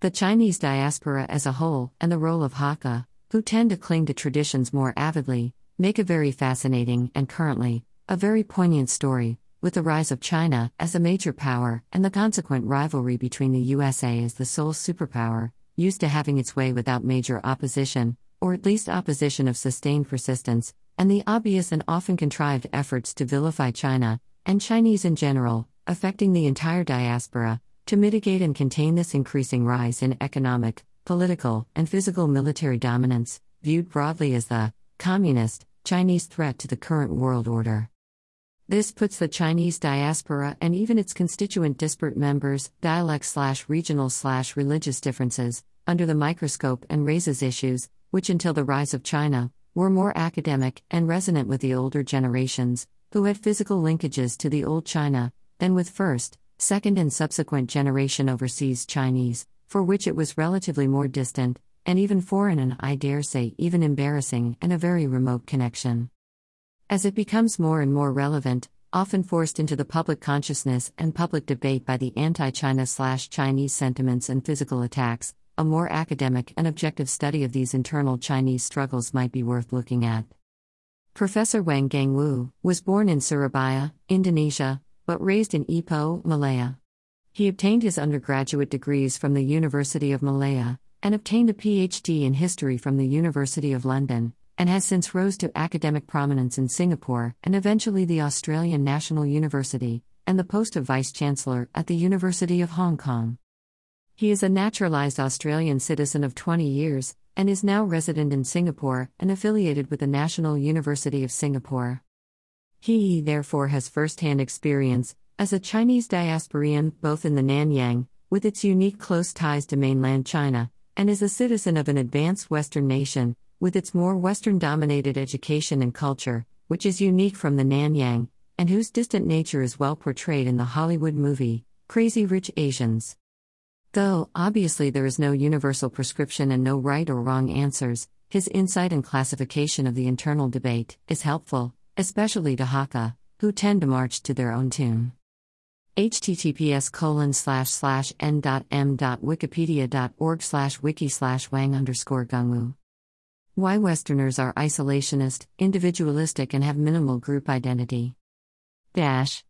The Chinese diaspora as a whole, and the role of Hakka, who tend to cling to traditions more avidly, make a very fascinating and currently, a very poignant story, with the rise of China as a major power and the consequent rivalry between the USA as the sole superpower, used to having its way without major opposition, or at least opposition of sustained persistence, and the obvious and often contrived efforts to vilify China, and Chinese in general, affecting the entire diaspora, to mitigate and contain this increasing rise in economic, political, and physical military dominance, viewed broadly as the communist, Chinese threat to the current world order. This puts the Chinese diaspora and even its constituent disparate members, dialect slash regional slash religious differences, under the microscope and raises issues, which until the rise of China, were more academic and resonant with the older generations, who had physical linkages to the old China, than with first, second, and subsequent generation overseas Chinese, for which it was relatively more distant, and even foreign and I dare say even embarrassing and a very remote connection. As it becomes more and more relevant, often forced into the public consciousness and public debate by the anti China slash Chinese sentiments and physical attacks, a more academic and objective study of these internal Chinese struggles might be worth looking at. Professor Wang Gungwu was born in Surabaya, Indonesia, but raised in Ipoh, Malaya. He obtained his undergraduate degrees from the University of Malaya and obtained a PhD in history from the University of London and has since rose to academic prominence in Singapore and eventually the Australian National University, and the post of Vice Chancellor at the University of Hong Kong. He is a naturalized Australian citizen of 20 years, and is now resident in Singapore and affiliated with the National University of Singapore. He, therefore, has first hand experience, as a Chinese diasporian, both in the Nanyang, with its unique close ties to mainland China, and is a citizen of an advanced Western nation, with its more Western dominated education and culture, which is unique from the Nanyang, and whose distant nature is well portrayed in the Hollywood movie, Crazy Rich Asians. Though, obviously, there is no universal prescription and no right or wrong answers, his insight and classification of the internal debate is helpful, especially to Hakka, who tend to march to their own tune. https colon slash slash n.m.wikipedia.org slash wiki slash wang underscore gungwu why Westerners are isolationist, individualistic, and have minimal group identity. Dash.